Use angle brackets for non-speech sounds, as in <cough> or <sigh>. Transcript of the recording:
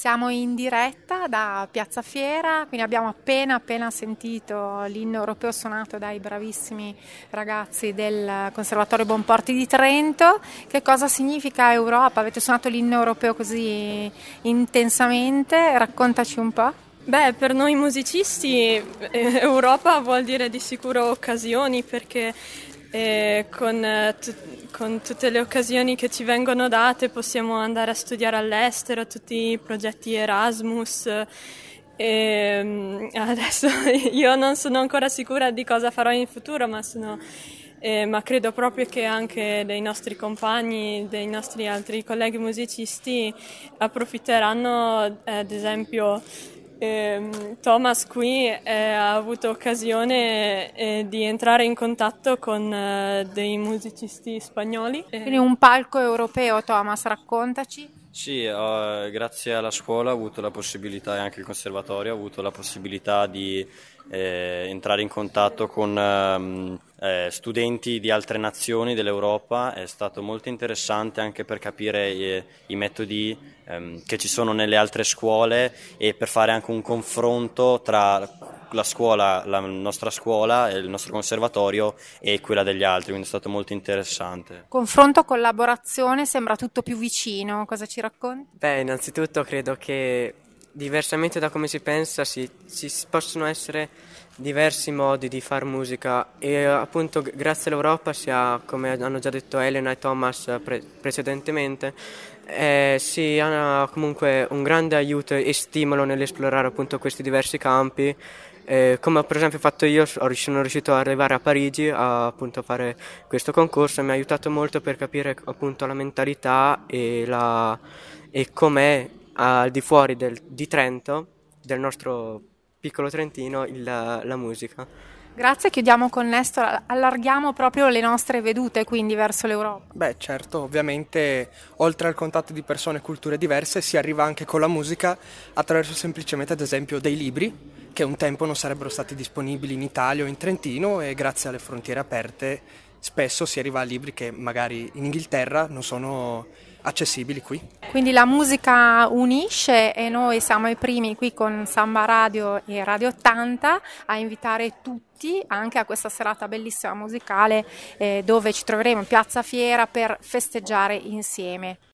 Siamo in diretta da Piazza Fiera, quindi abbiamo appena appena sentito l'inno europeo suonato dai bravissimi ragazzi del Conservatorio Bonporti di Trento. Che cosa significa Europa? Avete suonato l'inno europeo così intensamente? Raccontaci un po'. Beh, per noi musicisti eh, Europa vuol dire di sicuro occasioni perché eh, con, eh, t- con, tutte le occasioni che ci vengono date possiamo andare a studiare all'estero, tutti i progetti Erasmus. E mm, <laughs> adesso io non sono ancora sicura di cosa farò in futuro, ma, sono, eh, ma credo proprio che anche dei nostri compagni, dei nostri altri colleghi musicisti approfitteranno, ad esempio, eh, Thomas qui eh, ha avuto occasione eh, di entrare in contatto con eh, dei musicisti spagnoli. Quindi un palco europeo, Thomas, raccontaci. Sì, uh, grazie alla scuola ho avuto la possibilità, e anche il conservatorio, ho avuto la possibilità di eh, entrare in contatto con um, eh, studenti di altre nazioni dell'Europa, è stato molto interessante anche per capire eh, i metodi ehm, che ci sono nelle altre scuole e per fare anche un confronto tra la scuola, la nostra scuola, il nostro conservatorio e quella degli altri, quindi è stato molto interessante. Confronto, collaborazione, sembra tutto più vicino, cosa ci racconti? Beh, innanzitutto credo che diversamente da come si pensa si, si possono essere diversi modi di fare musica e appunto grazie all'Europa si ha, come hanno già detto Elena e Thomas pre- precedentemente, eh, si ha comunque un grande aiuto e stimolo nell'esplorare appunto questi diversi campi. Eh, come per esempio ho fatto io, sono riuscito ad arrivare a Parigi a appunto fare questo concorso e mi ha aiutato molto per capire appunto la mentalità e, la, e com'è al di fuori del, di Trento, del nostro piccolo Trentino, il, la musica. Grazie, chiudiamo con Nestor, allarghiamo proprio le nostre vedute quindi verso l'Europa. Beh certo, ovviamente oltre al contatto di persone e culture diverse si arriva anche con la musica attraverso semplicemente ad esempio dei libri che un tempo non sarebbero stati disponibili in Italia o in Trentino e grazie alle frontiere aperte spesso si arriva a libri che magari in Inghilterra non sono accessibili qui. Quindi la musica unisce e noi siamo i primi qui con Samba Radio e Radio 80 a invitare tutti anche a questa serata bellissima musicale eh, dove ci troveremo in Piazza Fiera per festeggiare insieme.